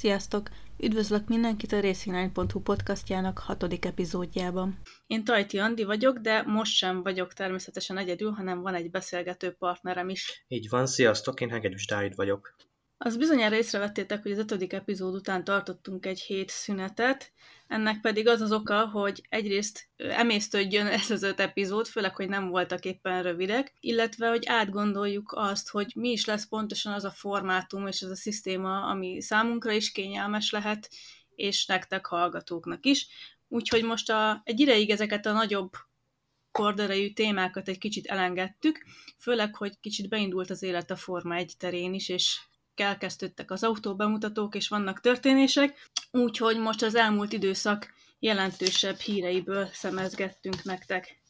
Sziasztok! Üdvözlök mindenkit a Racingline.hu podcastjának hatodik epizódjában. Én Tajti Andi vagyok, de most sem vagyok természetesen egyedül, hanem van egy beszélgető partnerem is. Így van, sziasztok, én Hegedűs Dávid vagyok. Az bizonyára észrevettétek, hogy az ötödik epizód után tartottunk egy hét szünetet, ennek pedig az az oka, hogy egyrészt emésztődjön ez az öt epizód, főleg, hogy nem voltak éppen rövidek, illetve, hogy átgondoljuk azt, hogy mi is lesz pontosan az a formátum és az a szisztéma, ami számunkra is kényelmes lehet, és nektek hallgatóknak is. Úgyhogy most a, egy ideig ezeket a nagyobb korderejű témákat egy kicsit elengedtük, főleg, hogy kicsit beindult az élet a Forma egy terén is, és elkezdődtek az autóbemutatók, és vannak történések, úgyhogy most az elmúlt időszak jelentősebb híreiből szemezgettünk nektek.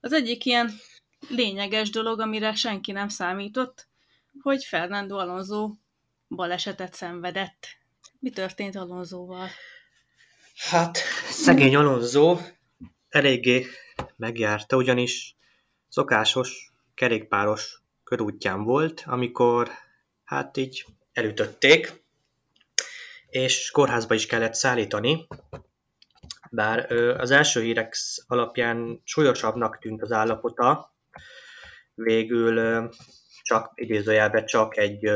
Az egyik ilyen lényeges dolog, amire senki nem számított, hogy Fernando Alonso balesetet szenvedett. Mi történt Alonsoval? Hát, szegény Alonso eléggé megjárta, ugyanis szokásos kerékpáros körútján volt, amikor hát így elütötték, és kórházba is kellett szállítani, bár az első hírek alapján súlyosabbnak tűnt az állapota, végül csak idézőjelben csak egy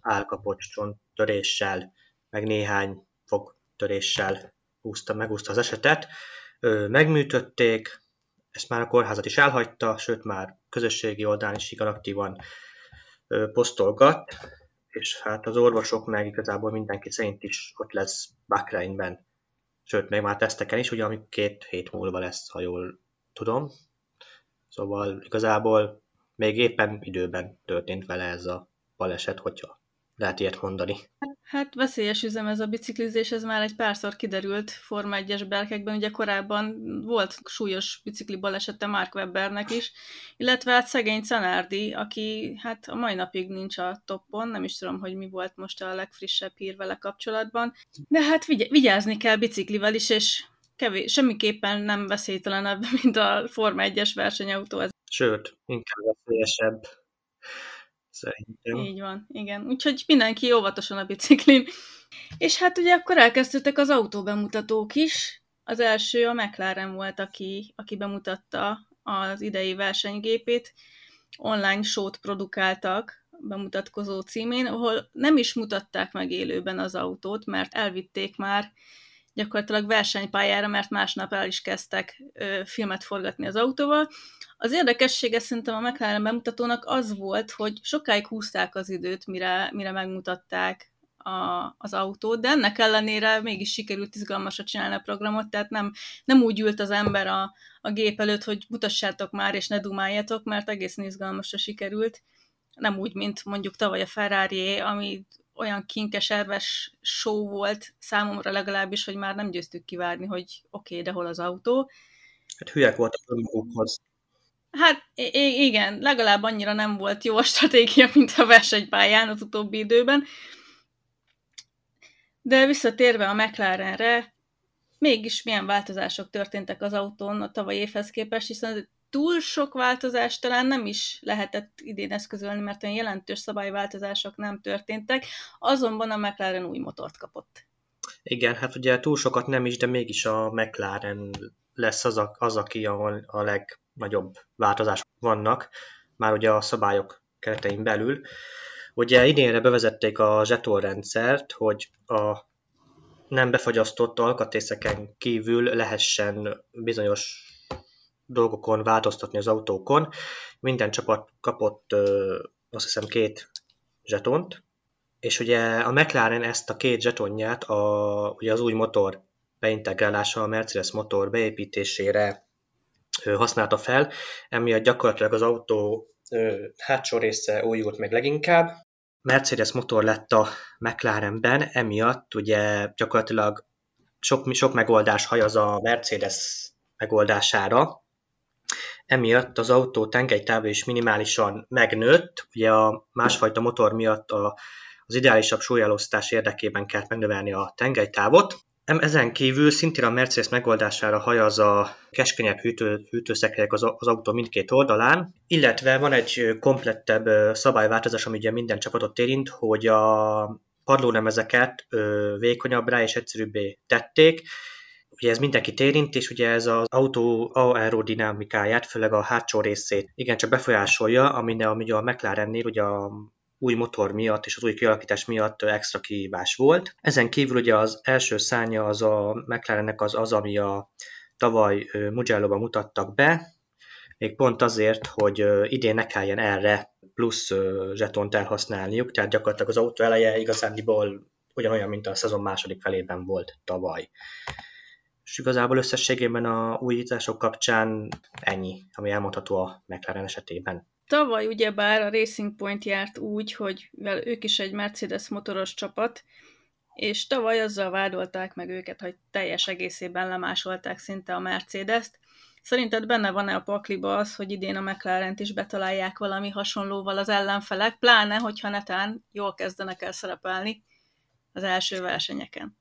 állkapocs töréssel, meg néhány fog töréssel húzta, megúszta az esetet. Megműtötték, ezt már a kórházat is elhagyta, sőt már közösségi oldalán is igen aktívan posztolgat, és hát az orvosok meg igazából mindenki szerint is ott lesz Bakreinben. Sőt, még már teszteken is, ugye, ami két hét múlva lesz, ha jól tudom. Szóval igazából még éppen időben történt vele ez a baleset, hogyha lehet ilyet mondani. Hát veszélyes üzem ez a biciklizés, ez már egy párszor kiderült Forma 1-es berkekben, ugye korábban volt súlyos bicikli balesete Mark Webbernek is, illetve hát szegény Canardi, aki hát a mai napig nincs a toppon, nem is tudom, hogy mi volt most a legfrissebb hír vele kapcsolatban, de hát vigy- vigyázni kell biciklivel is, és kevés, semmiképpen nem veszélytelenebb, mint a Forma 1-es versenyautó. Sőt, inkább veszélyesebb. Szerintem. Így van, igen. Úgyhogy mindenki óvatosan a biciklin. És hát ugye akkor elkezdődtek az autóbemutatók is. Az első a McLaren volt, aki, aki bemutatta az idei versenygépét. Online showt produkáltak bemutatkozó címén, ahol nem is mutatták meg élőben az autót, mert elvitték már gyakorlatilag versenypályára, mert másnap el is kezdtek ö, filmet forgatni az autóval. Az érdekessége szerintem a McLaren bemutatónak az volt, hogy sokáig húzták az időt, mire, mire megmutatták a, az autót, de ennek ellenére mégis sikerült izgalmasra csinálni a programot, tehát nem, nem úgy ült az ember a, a gép előtt, hogy mutassátok már, és ne dumáljatok, mert egészen izgalmasra sikerült. Nem úgy, mint mondjuk tavaly a Ferrari, ami olyan kinkeserves show volt számomra legalábbis, hogy már nem győztük kivárni, hogy oké, okay, de hol az autó. Hát hülyek voltak önmagukhoz. Hát igen, legalább annyira nem volt jó a stratégia, mint a versenypályán az utóbbi időben. De visszatérve a McLarenre, mégis milyen változások történtek az autón a tavaly évhez képest, hiszen túl sok változást talán nem is lehetett idén eszközölni, mert olyan jelentős szabályváltozások nem történtek, azonban a McLaren új motort kapott. Igen, hát ugye túl sokat nem is, de mégis a McLaren lesz az, a, az aki ahol a legnagyobb változások vannak, már ugye a szabályok keretein belül. Ugye idénre bevezették a zseton rendszert, hogy a nem befagyasztott alkatrészeken kívül lehessen bizonyos dolgokon változtatni az autókon. Minden csapat kapott azt hiszem két zsetont, és ugye a McLaren ezt a két zsetonját a, ugye az új motor beintegrálása, a Mercedes motor beépítésére használta fel, emiatt gyakorlatilag az autó hátsó része újult meg leginkább. Mercedes motor lett a McLarenben, emiatt ugye gyakorlatilag sok, sok megoldás hajaz a Mercedes megoldására, Emiatt az autó tengelytávja is minimálisan megnőtt, ugye a másfajta motor miatt a, az ideálisabb súlyelosztás érdekében kellett megnövelni a tengelytávot. Ezen kívül szintén a Mercedes megoldására hajaz a keskenyebb hűtő, hűtőszekrelyek az, az autó mindkét oldalán, illetve van egy komplettebb szabályváltozás, ami ugye minden csapatot érint, hogy a padlónemezeket vékonyabbra és egyszerűbbé tették, Ugye ez mindenkit érint, és ugye ez az autó aerodinamikáját, főleg a hátsó részét igencsak befolyásolja, ami a McLarennél ugye a új motor miatt és az új kialakítás miatt extra kihívás volt. Ezen kívül ugye az első szárnya az a McLarennek az az, ami a tavaly Mugello-ban mutattak be, még pont azért, hogy idén ne kelljen erre plusz zsetont elhasználniuk, tehát gyakorlatilag az autó eleje igazándiból ugyanolyan, mint a szezon második felében volt tavaly. És igazából összességében a újítások kapcsán ennyi, ami elmondható a McLaren esetében. Tavaly ugyebár a Racing Point járt úgy, hogy mivel ők is egy Mercedes motoros csapat, és tavaly azzal vádolták meg őket, hogy teljes egészében lemásolták szinte a Mercedes-t. Szerinted benne van-e a pakliba az, hogy idén a mclaren is betalálják valami hasonlóval az ellenfelek, pláne, hogyha netán jól kezdenek el szerepelni az első versenyeken?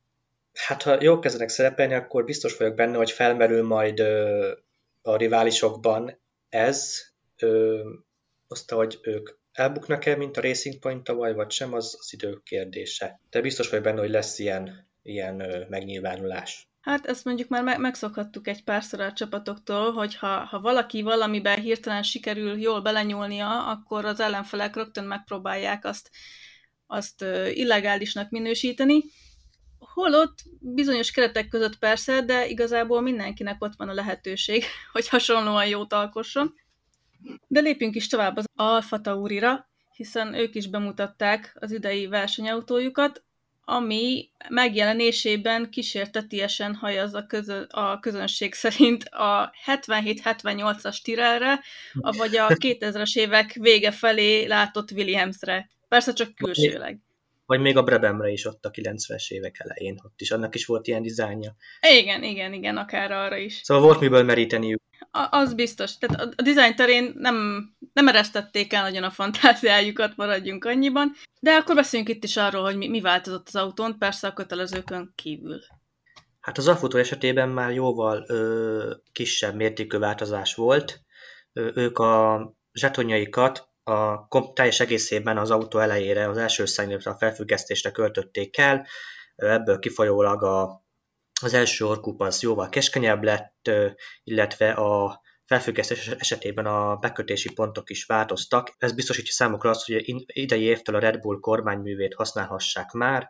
Hát, ha jól kezdenek szerepelni, akkor biztos vagyok benne, hogy felmerül majd ö, a riválisokban ez, ö, azt, hogy ők elbuknak-e, mint a Racing Point tavaly, vagy sem, az az idő kérdése. De biztos vagyok benne, hogy lesz ilyen, ilyen ö, megnyilvánulás. Hát ezt mondjuk már megszokhattuk egy párszor a csapatoktól, hogy ha, ha valaki valamiben hirtelen sikerül jól belenyúlnia, akkor az ellenfelek rögtön megpróbálják azt, azt illegálisnak minősíteni, Holott bizonyos keretek között persze, de igazából mindenkinek ott van a lehetőség, hogy hasonlóan jót alkosson. De lépjünk is tovább az Alfa Taurira, hiszen ők is bemutatták az idei versenyautójukat, ami megjelenésében kísértetiesen hajaz a, közö, a közönség szerint a 77-78-as Tirelre, vagy a 2000-es évek vége felé látott Williamsre. Persze csak külsőleg. Vagy még a Brabhamre is ott a 90-es évek elején, ott is annak is volt ilyen dizájnja. Igen, igen, igen, akár arra is. Szóval volt miből meríteniük. A, az biztos. Tehát a, a dizájn terén nem, nem eresztették el nagyon a fantáziájukat, maradjunk annyiban. De akkor beszéljünk itt is arról, hogy mi, mi változott az autón, persze a kötelezőkön kívül. Hát az Afutó esetében már jóval ö, kisebb mértékű változás volt. Ö, ők a zsetonjaikat a teljes egészében az autó elejére, az első szányra a felfüggesztésre költötték el, ebből kifolyólag a, az első orkup az jóval keskenyebb lett, illetve a felfüggesztés esetében a bekötési pontok is változtak. Ez biztosítja számukra azt, hogy idei évtől a Red Bull kormányművét használhassák már.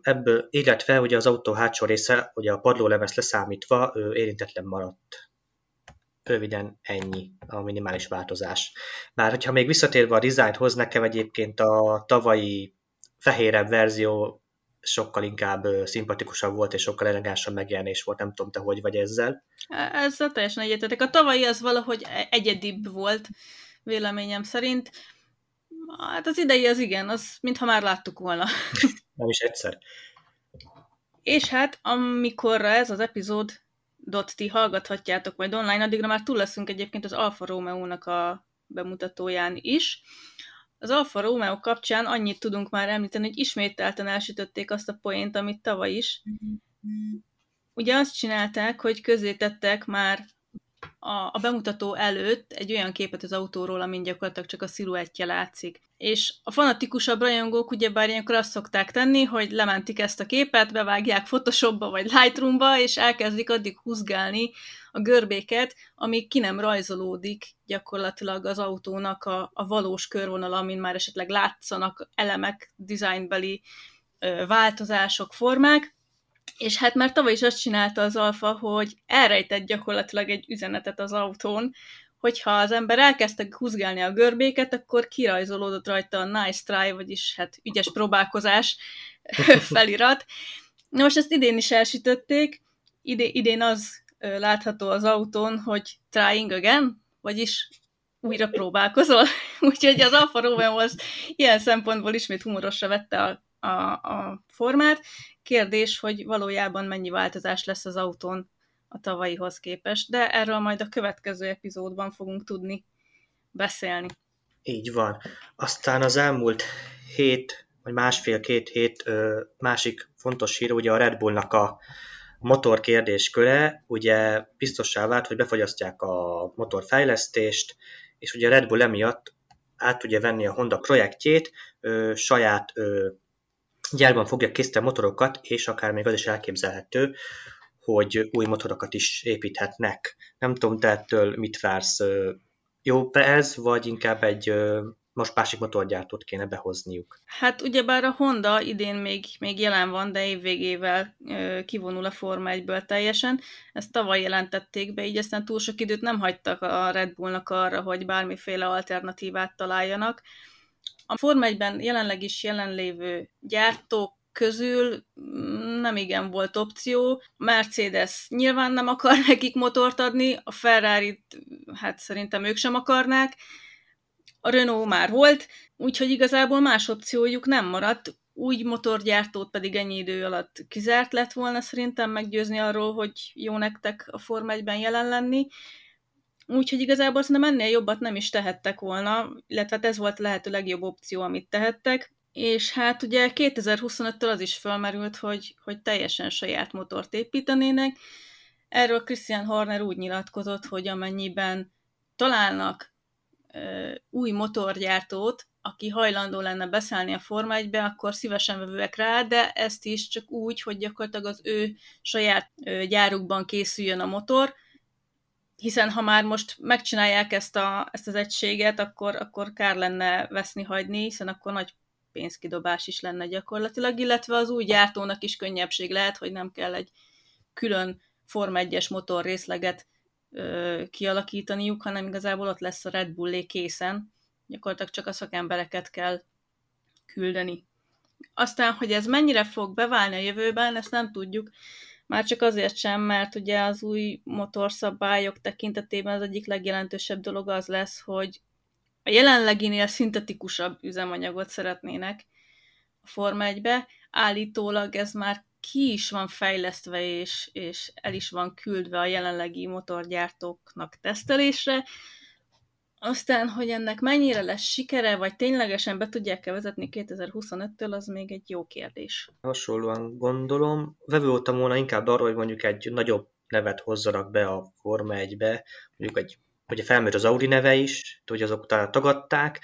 Ebből, illetve ugye az autó hátsó része, ugye a padlólemez leszámítva érintetlen maradt röviden ennyi a minimális változás. Bár hogyha még visszatérve a dizájnhoz, nekem egyébként a tavalyi fehérebb verzió sokkal inkább szimpatikusabb volt, és sokkal elegánsabb megjelenés volt. Nem tudom, te hogy vagy ezzel. Ezzel teljesen egyetetek. A tavalyi az valahogy egyedibb volt, véleményem szerint. Hát az idei az igen, az mintha már láttuk volna. Nem is egyszer. És hát, amikor ez az epizód ti hallgathatjátok majd online, addigra már túl leszünk egyébként az Alfa Romeo-nak a bemutatóján is. Az Alfa Romeo kapcsán annyit tudunk már említeni, hogy ismételten elsütötték azt a poént, amit tavaly is. Ugye azt csinálták, hogy közé tettek már a, a bemutató előtt egy olyan képet az autóról, amin gyakorlatilag csak a sziluettje látszik. És a fanatikusabb rajongók ugyebár ilyenkor azt szokták tenni, hogy lementik ezt a képet, bevágják Photoshopba vagy Lightroomba, és elkezdik addig húzgálni a görbéket, amíg ki nem rajzolódik gyakorlatilag az autónak a, a valós körvonal, amin már esetleg látszanak elemek, designbeli ö, változások, formák, és hát már tavaly is azt csinálta az Alfa, hogy elrejtett gyakorlatilag egy üzenetet az autón, hogyha az ember elkezdte húzgálni a görbéket, akkor kirajzolódott rajta a nice try, vagyis hát ügyes próbálkozás felirat. Na most ezt idén is elsütötték, Idé, idén az látható az autón, hogy trying again, vagyis újra próbálkozol. Úgyhogy az Alfa Romeo az ilyen szempontból ismét humorosra vette a, a, a formát. Kérdés, hogy valójában mennyi változás lesz az autón a tavalyihoz képest, de erről majd a következő epizódban fogunk tudni beszélni. Így van. Aztán az elmúlt hét, vagy másfél-két hét másik fontos hír, ugye a Red Bullnak a motor kérdésköre, ugye biztossá vált, hogy befogyasztják a motorfejlesztést, és ugye a Red Bull emiatt át tudja venni a Honda projektjét, ö, saját ö, gyárban fogja készíteni motorokat, és akár még az is elképzelhető, hogy új motorokat is építhetnek. Nem tudom, te ettől mit vársz? Jó ez, vagy inkább egy most másik motorgyártót kéne behozniuk. Hát ugyebár a Honda idén még, még jelen van, de évvégével kivonul a Forma 1-ből teljesen. Ezt tavaly jelentették be, így aztán túl sok időt nem hagytak a Red Bullnak arra, hogy bármiféle alternatívát találjanak. A Forma 1-ben jelenleg is jelenlévő gyártók közül nem igen volt opció. Mercedes nyilván nem akar nekik motort adni, a ferrari hát szerintem ők sem akarnák, a Renault már volt, úgyhogy igazából más opciójuk nem maradt, új motorgyártót pedig ennyi idő alatt kizárt lett volna szerintem meggyőzni arról, hogy jó nektek a Forma 1-ben jelen lenni. Úgyhogy igazából szerintem ennél jobbat nem is tehettek volna, illetve hát ez volt a lehető legjobb opció, amit tehettek. És hát ugye 2025-től az is felmerült, hogy, hogy teljesen saját motort építenének. Erről Christian Horner úgy nyilatkozott, hogy amennyiben találnak új motorgyártót, aki hajlandó lenne beszállni a Forma 1-be, akkor szívesen vevőek rá, de ezt is csak úgy, hogy gyakorlatilag az ő saját gyárukban készüljön a motor, hiszen ha már most megcsinálják ezt, a, ezt az egységet, akkor, akkor kár lenne veszni hagyni, hiszen akkor nagy pénzkidobás is lenne gyakorlatilag, illetve az új gyártónak is könnyebbség lehet, hogy nem kell egy külön Forma 1-es motor részleget ö, kialakítaniuk, hanem igazából ott lesz a Red Bullé készen, gyakorlatilag csak a szakembereket kell küldeni. Aztán, hogy ez mennyire fog beválni a jövőben, ezt nem tudjuk, már csak azért sem, mert ugye az új motorszabályok tekintetében az egyik legjelentősebb dolog az lesz, hogy a jelenleginél szintetikusabb üzemanyagot szeretnének a Forma 1-be. Állítólag ez már ki is van fejlesztve, és, és el is van küldve a jelenlegi motorgyártóknak tesztelésre. Aztán, hogy ennek mennyire lesz sikere, vagy ténylegesen be tudják-e vezetni 2025-től, az még egy jó kérdés. Hasonlóan gondolom. Vevő voltam volna inkább arra, hogy mondjuk egy nagyobb nevet hozzanak be a Forma 1-be, mondjuk egy, ugye felmerült az Audi neve is, hogy azok utána tagadták,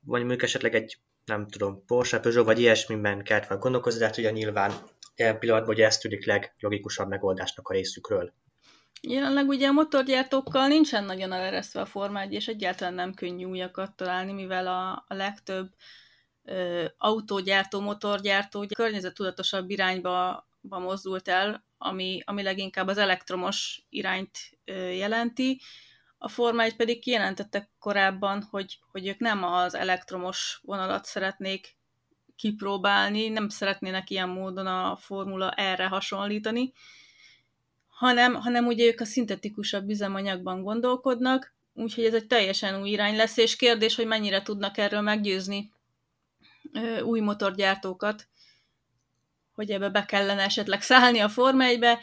vagy mondjuk esetleg egy, nem tudom, Porsche, Peugeot, vagy ilyesmiben kellett volna gondolkozni, de hát ugye nyilván ilyen pillanatban hogy ez tűnik leglogikusabb megoldásnak a részükről. Jelenleg ugye a motorgyártókkal nincsen nagyon eleresztve a Forma 1, és egyáltalán nem könnyű újakat találni, mivel a, a legtöbb ö, autógyártó, motorgyártó környezettudatosabb irányba mozdult el, ami, ami leginkább az elektromos irányt ö, jelenti. A Forma 1 pedig kijelentette korábban, hogy, hogy ők nem az elektromos vonalat szeretnék kipróbálni, nem szeretnének ilyen módon a formula erre hasonlítani, hanem, hanem ugye ők a szintetikusabb üzemanyagban gondolkodnak, úgyhogy ez egy teljesen új irány lesz, és kérdés, hogy mennyire tudnak erről meggyőzni új motorgyártókat, hogy ebbe be kellene esetleg szállni a Forma 1-be.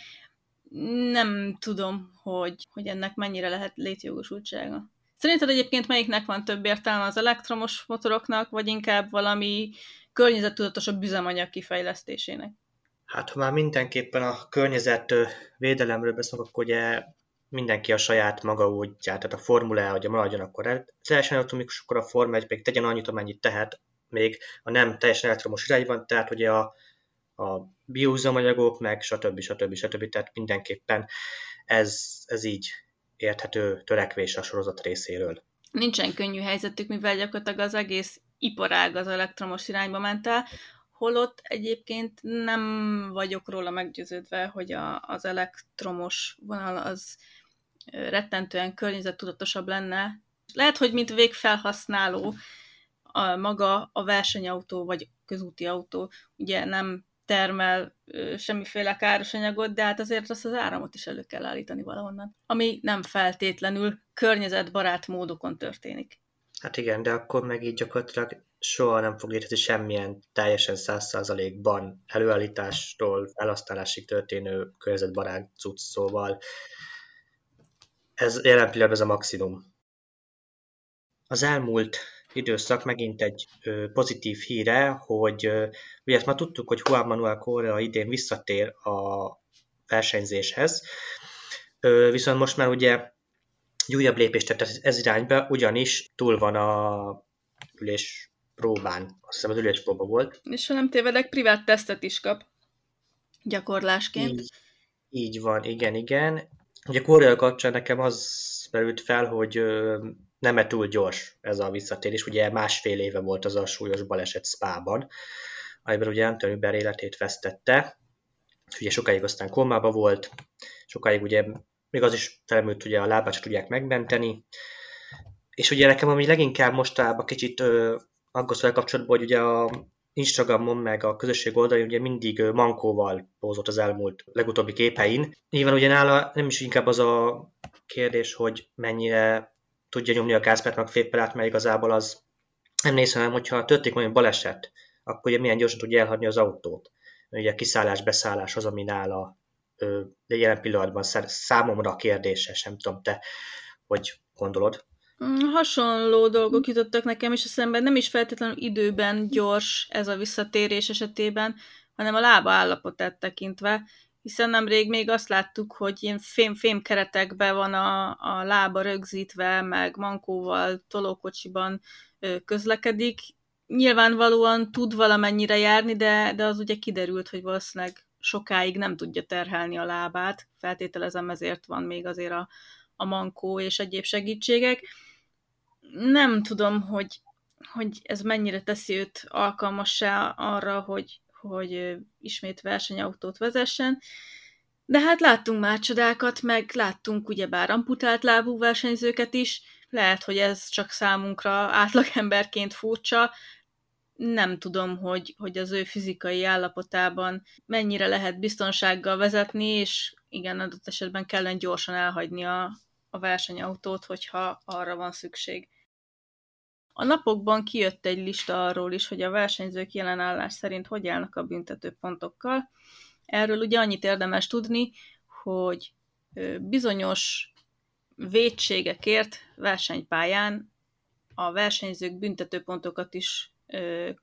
Nem tudom, hogy, hogy ennek mennyire lehet létjogosultsága. Szerinted egyébként melyiknek van több értelme az elektromos motoroknak, vagy inkább valami környezettudatosabb üzemanyag kifejlesztésének? Hát, ha már mindenképpen a környezet védelemről beszélünk, akkor ugye mindenki a saját maga útját, tehát a Formula hogy maradjon akkor el. Teljesen elektromikus, akkor a Forma 1 még tegyen annyit, amennyit tehet, még a nem teljesen elektromos irányban, tehát ugye a, a bioüzemanyagok, meg stb. stb. stb. Tehát mindenképpen ez, ez így érthető törekvés a sorozat részéről. Nincsen könnyű helyzetük, mivel gyakorlatilag az egész iparág az elektromos irányba ment el, holott egyébként nem vagyok róla meggyőződve, hogy a, az elektromos vonal az rettentően környezettudatosabb lenne. Lehet, hogy mint végfelhasználó a maga a versenyautó vagy közúti autó ugye nem termel semmiféle káros anyagot, de hát azért azt az áramot is elő kell állítani valahonnan, ami nem feltétlenül környezetbarát módokon történik. Hát igen, de akkor meg így gyakorlatilag soha nem fog létezni semmilyen teljesen száz százalékban előállítástól elhasználásig történő környezetbarát cucc, szóval ez jelen pillanatban ez a maximum. Az elmúlt időszak megint egy ö, pozitív híre, hogy ö, ugye ezt már tudtuk, hogy Juan Manuel Correa idén visszatér a versenyzéshez, ö, viszont most már ugye egy újabb lépést tett ez irányba, ugyanis túl van a ülés próbán, azt hiszem az ülés próba volt. És ha nem tévedek, privát tesztet is kap gyakorlásként. Így, így van, igen, igen. Ugye Korea kapcsán nekem az merült fel, hogy nem -e túl gyors ez a visszatérés. Ugye másfél éve volt az a súlyos baleset Spában, amiben ugye Anthony Uber életét vesztette, ugye sokáig aztán komába volt, sokáig ugye még az is felműlt, ugye a lábát tudják megmenteni, és ugye nekem ami leginkább mostában kicsit aggasztó kapcsolatban, hogy ugye a Instagramon meg a közösség oldalon ugye mindig mankóval pózott az elmúlt legutóbbi képein. Nyilván ugye nála nem is inkább az a kérdés, hogy mennyire tudja nyomni a gázpert meg féppelát, mert igazából az nem néz, hanem hogyha történik olyan baleset, akkor ugye milyen gyorsan tudja elhagyni az autót. Ugye a kiszállás-beszállás az, ami nála de jelen pillanatban számomra kérdéses, nem tudom te, hogy gondolod. Mm, hasonló dolgok jutottak nekem is a szemben, nem is feltétlenül időben gyors ez a visszatérés esetében, hanem a lába állapotát tekintve, hiszen nemrég még azt láttuk, hogy ilyen fém-fém keretekben van a, a lába rögzítve, meg mankóval, tolókocsiban közlekedik. Nyilvánvalóan tud valamennyire járni, de, de az ugye kiderült, hogy valószínűleg sokáig nem tudja terhelni a lábát. Feltételezem ezért van még azért a, a mankó és egyéb segítségek. Nem tudom, hogy, hogy ez mennyire teszi őt alkalmassá arra, hogy, hogy ismét versenyautót vezessen, de hát láttunk már csodákat, meg láttunk ugyebár amputált lábú versenyzőket is, lehet, hogy ez csak számunkra átlagemberként furcsa, nem tudom, hogy, hogy az ő fizikai állapotában mennyire lehet biztonsággal vezetni, és igen, adott esetben kellene gyorsan elhagyni a, a versenyautót, hogyha arra van szükség. A napokban kijött egy lista arról is, hogy a versenyzők jelenállás szerint hogy állnak a büntető pontokkal. Erről ugye annyit érdemes tudni, hogy bizonyos védségekért versenypályán a versenyzők büntetőpontokat is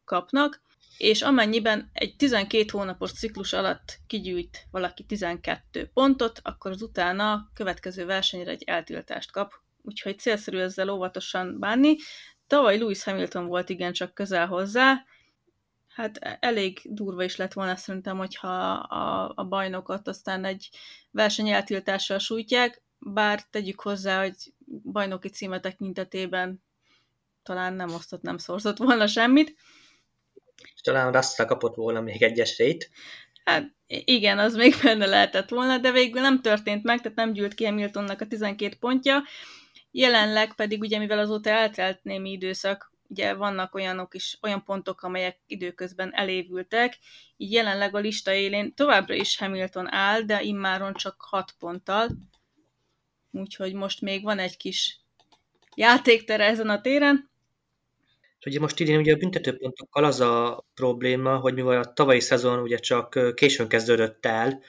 kapnak, és amennyiben egy 12 hónapos ciklus alatt kigyűjt valaki 12 pontot, akkor az utána a következő versenyre egy eltiltást kap. Úgyhogy célszerű ezzel óvatosan bánni. Tavaly Lewis Hamilton volt igencsak közel hozzá, hát elég durva is lett volna szerintem, hogyha a, a bajnokot aztán egy verseny eltiltással sújtják, bár tegyük hozzá, hogy bajnoki címe tekintetében talán nem osztott, nem szorzott volna semmit. És talán Russell kapott volna még egy esélyt. Hát igen, az még benne lehetett volna, de végül nem történt meg, tehát nem gyűlt ki Hamiltonnak a 12 pontja. Jelenleg pedig ugye, mivel azóta eltelt némi időszak, ugye vannak olyanok is, olyan pontok, amelyek időközben elévültek, így jelenleg a lista élén továbbra is Hamilton áll, de immáron csak 6 ponttal, úgyhogy most még van egy kis játéktere ezen a téren. Ugye most idén ugye a büntetőpontokkal az a probléma, hogy mivel a tavalyi szezon ugye csak későn kezdődött el,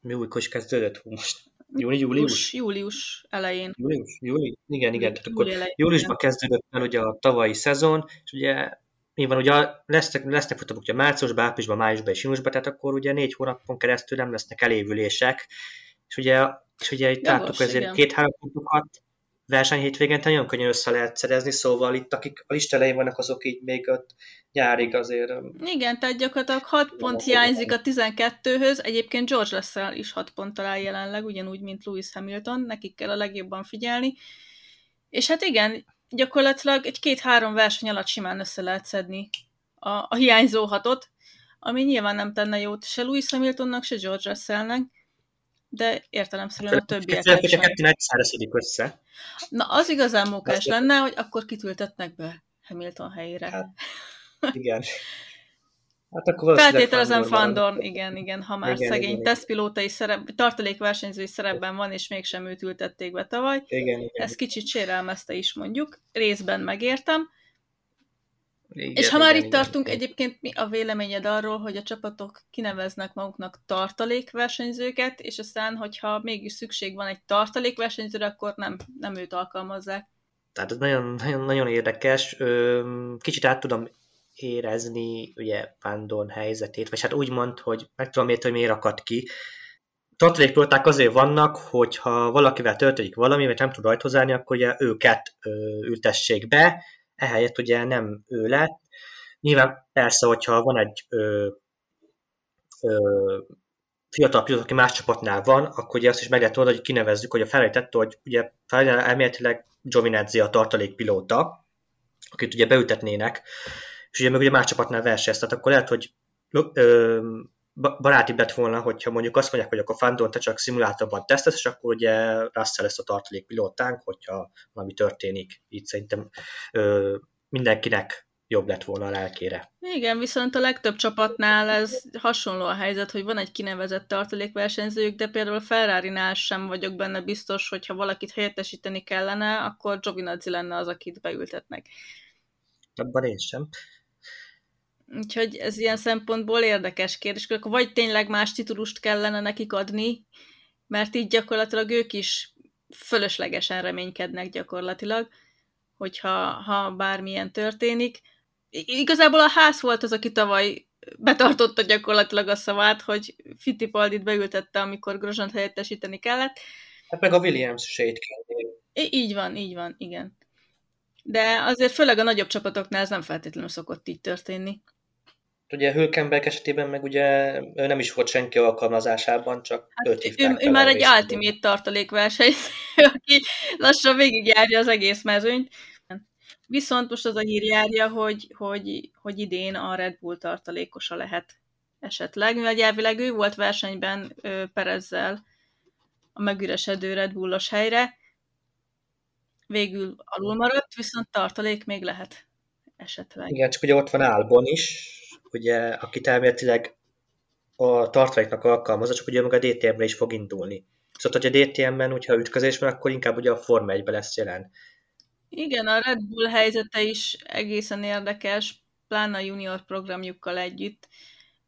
mi újkor is kezdődött? Most Júli, július? Július elején. Július, júli? Igen, igen. Tehát akkor júliusban kezdődött el ugye a tavalyi szezon, és ugye nyilván ugye lesznek, lesznek futamok ugye márciusban, áprilisban, májusban és júniusban, tehát akkor ugye négy hónapon keresztül nem lesznek elévülések, és ugye, és ugye itt láttuk ezért két-három pontokat, verseny hétvégén nagyon könnyen össze lehet szerezni, szóval itt akik a lista elején vannak, azok így még ott nyárig azért... Igen, tehát gyakorlatilag 6 pont hiányzik a 12-höz, egyébként George Russell is 6 pont talál jelenleg, ugyanúgy, mint Lewis Hamilton, nekik kell a legjobban figyelni. És hát igen, gyakorlatilag egy két-három verseny alatt simán össze lehet szedni a, a hiányzó hatot, ami nyilván nem tenne jót se Lewis Hamiltonnak, se George Russellnek, de értelemszerűen a többiek. Hogyha kettő egyszerre össze. Na, az igazán mókás lenne, hogy akkor kitültetnek be Hamilton helyére. Hát, igen. Hát akkor Feltételezem Fandorn, igen, igen, ha már igen, szegény igen, tesztpilótai szerep, tartalékversenyzői szerepben van, és mégsem őt ültették be tavaly. Igen, igen. Ez kicsit sérelmezte is mondjuk, részben megértem, igen, és ha már igen, itt igen, tartunk, igen. egyébként mi a véleményed arról, hogy a csapatok kineveznek maguknak tartalékversenyzőket, és aztán, hogyha mégis szükség van egy tartalékversenyzőre, akkor nem, nem őt alkalmazzák? Tehát ez nagyon, nagyon, nagyon érdekes. Kicsit át tudom érezni ugye Pandon helyzetét, vagy hát úgy mond, hogy meg tudom érteni, hogy miért akadt ki. Tartalékpilóták azért vannak, hogyha valakivel történik valami, vagy nem tud rajt hozzáállni, akkor ugye őket ültessék be, ehelyett ugye nem ő lett. Nyilván persze, hogyha van egy ö, ö, fiatal pilóta, aki más csapatnál van, akkor ugye azt is meg lehet oldani, hogy kinevezzük, hogy a felejtett, hogy ugye elméletileg Giovinazzi a tartalékpilóta, akit ugye beültetnének, és ugye meg ugye más csapatnál verseny, tehát akkor lehet, hogy ö, baráti lett volna, hogyha mondjuk azt mondják, hogy akkor Fandon te csak szimulátorban tesztesz, és akkor ugye Russell lesz a tartalékpilótánk, hogyha valami történik. Így szerintem ö, mindenkinek jobb lett volna a lelkére. Igen, viszont a legtöbb csapatnál ez hasonló a helyzet, hogy van egy kinevezett tartalékversenyzőjük, de például a ferrari sem vagyok benne biztos, hogy ha valakit helyettesíteni kellene, akkor Giovinazzi lenne az, akit beültetnek. Abban én sem. Úgyhogy ez ilyen szempontból érdekes kérdés. Akkor vagy tényleg más titulust kellene nekik adni, mert így gyakorlatilag ők is fölöslegesen reménykednek gyakorlatilag, hogyha ha bármilyen történik. Igazából a ház volt az, aki tavaly betartotta gyakorlatilag a szavát, hogy Fittipaldit beültette, amikor Grosant helyettesíteni kellett. Hát meg a Williams sét Így van, így van, igen. De azért főleg a nagyobb csapatoknál ez nem feltétlenül szokott így történni. Ugye Hülkenberg esetében meg ugye ő nem is volt senki alkalmazásában, csak hát őt ő, ő már egy ultimate tartalékverseny, aki lassan végigjárja az egész mezőnyt. Viszont most az a hír járja, hogy, hogy, hogy idén a Red Bull tartalékosa lehet esetleg, mivel elvileg ő volt versenyben ö, Perezzel a megüresedő Red Bullos helyre, végül alul maradt, viszont tartalék még lehet esetleg. Igen, csak ugye ott van Albon is, ugye, akit elméletileg a tartaléknak alkalmazza, csak ugye meg a DTM-re is fog indulni. Szóval, hogy a DTM-ben, hogyha ütközés van, akkor inkább ugye a Forma 1 lesz jelen. Igen, a Red Bull helyzete is egészen érdekes, pláne a junior programjukkal együtt,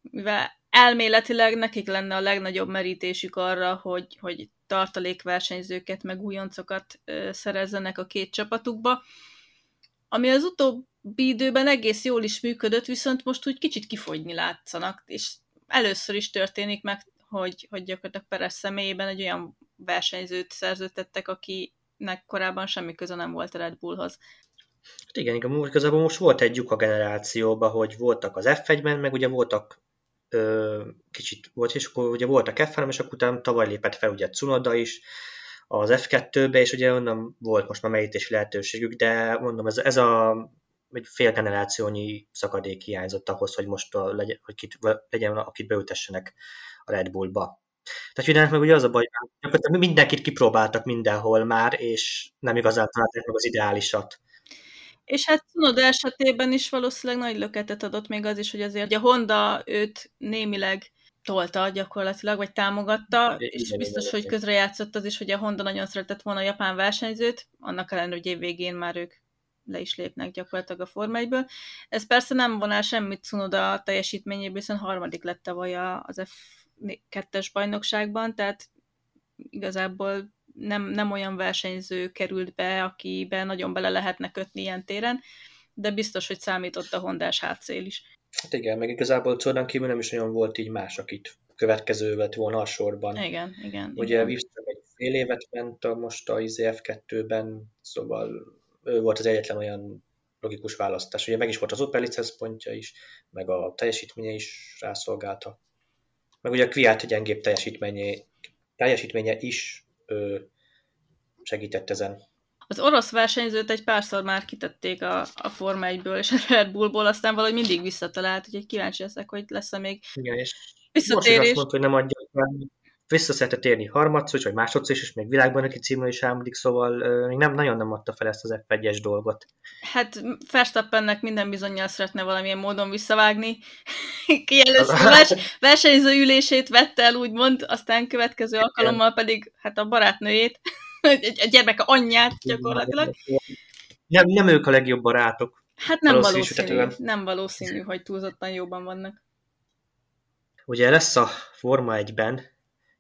mivel elméletileg nekik lenne a legnagyobb merítésük arra, hogy, hogy tartalékversenyzőket, meg újoncokat szerezzenek a két csapatukba, ami az utóbb időben egész jól is működött, viszont most úgy kicsit kifogyni látszanak, és először is történik meg, hogy, hogy gyakorlatilag Perez személyében egy olyan versenyzőt szerződtettek, akinek korábban semmi köze nem volt a Red Bullhoz. Hát igen, igazából most volt egy lyuk a generációban, hogy voltak az F1-ben, meg ugye voltak ö, kicsit volt, és akkor ugye voltak F3, és akkor utána tavaly lépett fel ugye Cunoda is, az F2-be, és ugye onnan volt most már merítési lehetőségük, de mondom, ez, ez a egy fél generációnyi szakadék hiányzott ahhoz, hogy most a, legyen, hogy kit, legyen, akit beültessenek a Red Bullba. Tehát mindenek meg ugye az a baj, hogy mindenkit kipróbáltak mindenhol már, és nem igazán találták meg az ideálisat. És hát Tsunoda esetében is valószínűleg nagy löketet adott még az is, hogy azért a Honda őt némileg tolta gyakorlatilag, vagy támogatta, é, és biztos, hogy közrejátszott az is, hogy a Honda nagyon szeretett volna a japán versenyzőt, annak ellenére, hogy évvégén már ők le is lépnek gyakorlatilag a Forma 1 Ez persze nem vonál semmit Cunoda teljesítményéből, hiszen harmadik lett tavaly az F2-es bajnokságban, tehát igazából nem, nem olyan versenyző került be, akiben nagyon bele lehetne kötni ilyen téren, de biztos, hogy számított a hondás hátszél is. Hát igen, meg igazából Cordán kívül nem is nagyon volt így más, akit következő lett volna a sorban. Igen, igen. Ugye igen. egy fél évet ment a most a IZF2-ben, szóval ő volt az egyetlen olyan logikus választás. Ugye meg is volt az Opel pontja is, meg a teljesítménye is rászolgálta. Meg ugye a Kviat gyengébb teljesítménye, teljesítménye is ő, segített ezen. Az orosz versenyzőt egy párszor már kitették a, a Forma 1-ből és a Red Bullból, aztán valahogy mindig visszatalált, úgyhogy kíváncsi leszek, hogy lesz-e még Igen, és visszatérés. Most azt mondta, hogy nem adja vissza szeretett térni harmadszor vagy másodszor is, és még világbajnoki címről is álmodik, szóval még nem, nagyon nem adta fel ezt az F1-es dolgot. Hát Verstappennek minden bizonyal szeretne valamilyen módon visszavágni. Ki először a vers, versenyző ülését vette el, úgymond, aztán következő alkalommal pedig hát a barátnőjét, a gyermeke anyját gyakorlatilag. Nem, nem ők a legjobb barátok. Hát nem valószínű, nem valószínű, hogy túlzottan jóban vannak. Ugye lesz a Forma 1-ben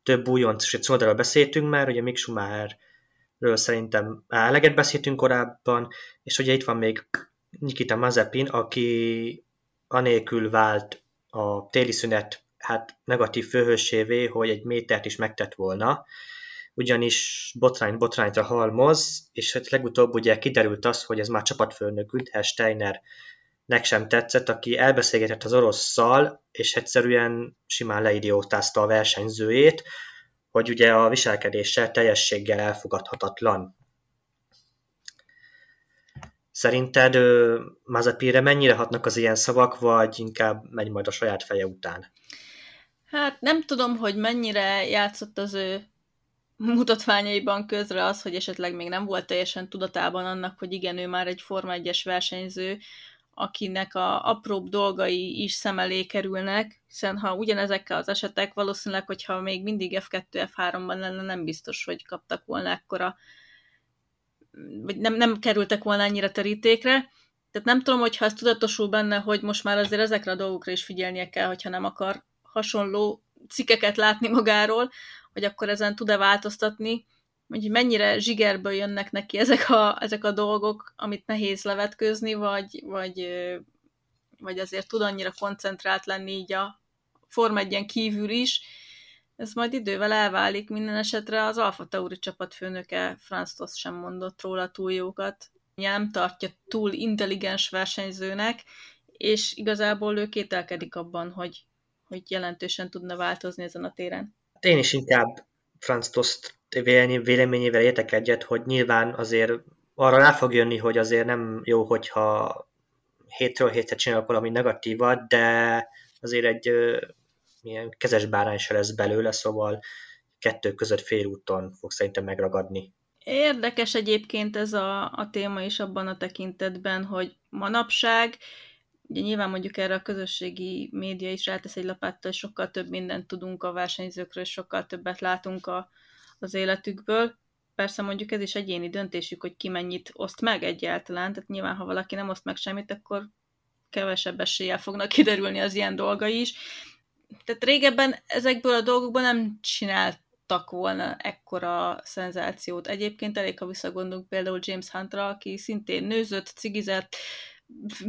több újonc, és egy beszéltünk már, ugye Mick Schumacherről szerintem eleget beszéltünk korábban, és ugye itt van még Nikita Mazepin, aki anélkül vált a téli szünet hát negatív főhősévé, hogy egy métert is megtett volna. Ugyanis botrány botrányra halmoz, és hát legutóbb ugye kiderült az, hogy ez már csapatfőnök Günther Steinernek sem tetszett, aki elbeszélgetett az orosszal, és egyszerűen simán leidiótázta a versenyzőjét, hogy ugye a viselkedése teljességgel elfogadhatatlan. Szerinted Mazepinre mennyire hatnak az ilyen szavak, vagy inkább megy majd a saját feje után? Hát nem tudom, hogy mennyire játszott az ő mutatványaiban közre az, hogy esetleg még nem volt teljesen tudatában annak, hogy igen, ő már egy Forma 1-es versenyző, akinek a apróbb dolgai is szem elé kerülnek, hiszen ha ugyanezekkel az esetek, valószínűleg, hogyha még mindig F2, F3-ban lenne, nem biztos, hogy kaptak volna ekkora, vagy nem, nem kerültek volna annyira terítékre. Tehát nem tudom, hogyha ez tudatosul benne, hogy most már azért ezekre a dolgokra is figyelnie kell, hogyha nem akar hasonló cikkeket látni magáról, hogy akkor ezen tud-e változtatni, hogy mennyire zsigerből jönnek neki ezek a, ezek a dolgok, amit nehéz levetkőzni, vagy, vagy, vagy azért tud annyira koncentrált lenni így a Form 1 kívül is. Ez majd idővel elválik, minden esetre az Alfa Tauri csapatfőnöke Franz Tosz sem mondott róla túl jókat. Nem tartja túl intelligens versenyzőnek, és igazából ő kételkedik abban, hogy, hogy jelentősen tudna változni ezen a téren. Én is inkább Franz Tost véleményével értek egyet, hogy nyilván azért arra rá fog jönni, hogy azért nem jó, hogyha hétről hétre csinálok valami negatívat, de azért egy milyen kezes bárány se lesz belőle, szóval kettő között félúton fog szerintem megragadni. Érdekes egyébként ez a, a téma is abban a tekintetben, hogy manapság Ugye nyilván mondjuk erre a közösségi média is rátesz egy lapáttal, és sokkal több mindent tudunk a versenyzőkről, és sokkal többet látunk a, az életükből. Persze mondjuk ez is egyéni döntésük, hogy ki mennyit oszt meg egyáltalán, tehát nyilván ha valaki nem oszt meg semmit, akkor kevesebb eséllyel fognak kiderülni az ilyen dolgai is. Tehát régebben ezekből a dolgokból nem csináltak volna ekkora szenzációt. Egyébként elég, ha visszagondolunk például James Huntra, aki szintén nőzött, cigizett,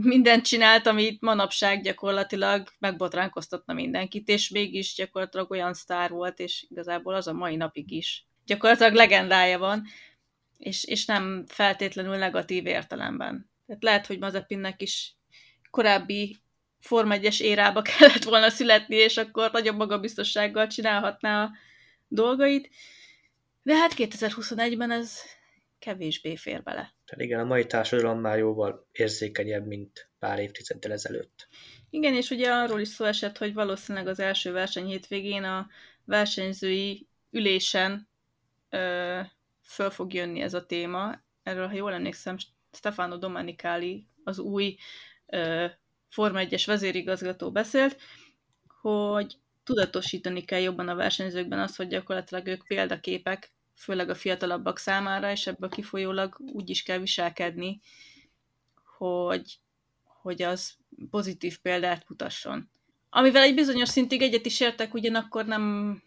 mindent csinált, amit manapság gyakorlatilag megbotránkoztatna mindenkit, és mégis gyakorlatilag olyan sztár volt, és igazából az a mai napig is. Gyakorlatilag legendája van, és, és nem feltétlenül negatív értelemben. Tehát lehet, hogy Mazepinnek is korábbi Form 1 érába kellett volna születni, és akkor nagyobb magabiztossággal csinálhatná a dolgait. De hát 2021-ben ez kevésbé fér bele. Igen, a mai társadalom már jóval érzékenyebb, mint pár évtizeddel ezelőtt. Igen, és ugye arról is szó esett, hogy valószínűleg az első verseny hétvégén a versenyzői ülésen ö, föl fog jönni ez a téma. Erről, ha jól emlékszem, Stefano Domenicali, az új ö, Forma 1-es vezérigazgató beszélt, hogy tudatosítani kell jobban a versenyzőkben azt, hogy gyakorlatilag ők példaképek főleg a fiatalabbak számára, és ebből kifolyólag úgy is kell viselkedni, hogy, hogy az pozitív példát mutasson. Amivel egy bizonyos szintig egyet is értek, ugyanakkor nem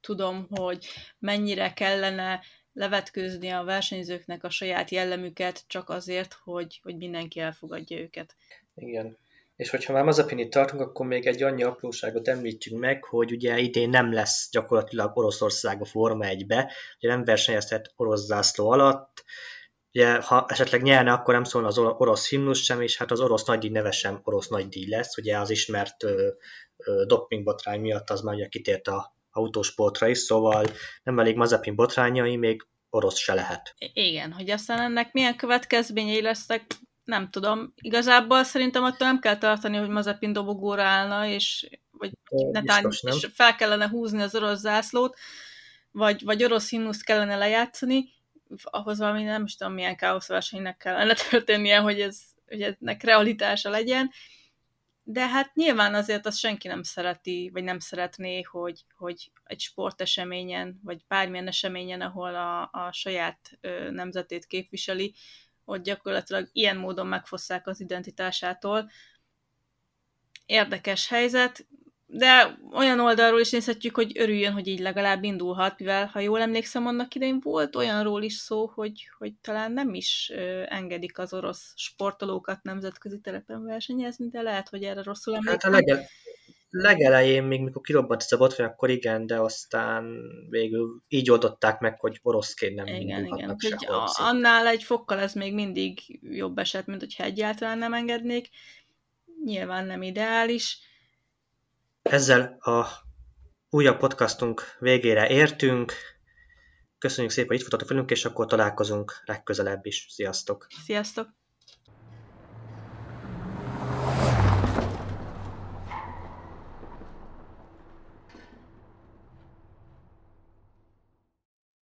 tudom, hogy mennyire kellene levetkőzni a versenyzőknek a saját jellemüket csak azért, hogy, hogy mindenki elfogadja őket. Igen. És hogyha már Mazepinit tartunk, akkor még egy annyi apróságot említjünk meg, hogy ugye idén nem lesz gyakorlatilag Oroszország a Forma 1-be, ugye nem versenyezhet orosz zászló alatt, ugye ha esetleg nyerne, akkor nem szólna az orosz himnusz sem, és hát az orosz nagydíj neve sem orosz nagydíj lesz, ugye az ismert ö, ö, dopingbotrány miatt az már ugye kitért a autósportra is, szóval nem elég Mazepin botrányai, még orosz se lehet. Igen, hogy aztán ennek milyen következményei lesznek, nem tudom. Igazából szerintem attól nem kell tartani, hogy Mazepin dobogóra állna, és vagy netán, és fel kellene húzni az orosz zászlót, vagy, vagy orosz himnuszt kellene lejátszani, ahhoz valami nem is tudom milyen káoszversenynek kellene történnie, hogy, ez, hogy ennek realitása legyen. De hát nyilván azért azt senki nem szereti, vagy nem szeretné, hogy, hogy egy sporteseményen, vagy bármilyen eseményen, ahol a, a saját ö, nemzetét képviseli, hogy gyakorlatilag ilyen módon megfosszák az identitásától. Érdekes helyzet, de olyan oldalról is nézhetjük, hogy örüljön, hogy így legalább indulhat, mivel ha jól emlékszem, annak idején volt olyanról is szó, hogy, hogy talán nem is engedik az orosz sportolókat nemzetközi terepen versenyezni, de lehet, hogy erre rosszul emlékszem. Hát a legel, legelején, még mikor kirobbant ez a botrány, akkor igen, de aztán végül így oldották meg, hogy oroszként nem Igen, igen. A, annál egy fokkal ez még mindig jobb eset, mint hogyha egyáltalán nem engednék. Nyilván nem ideális. Ezzel a újabb podcastunk végére értünk. Köszönjük szépen, hogy itt voltatok velünk, és akkor találkozunk legközelebb is. Sziasztok! Sziasztok!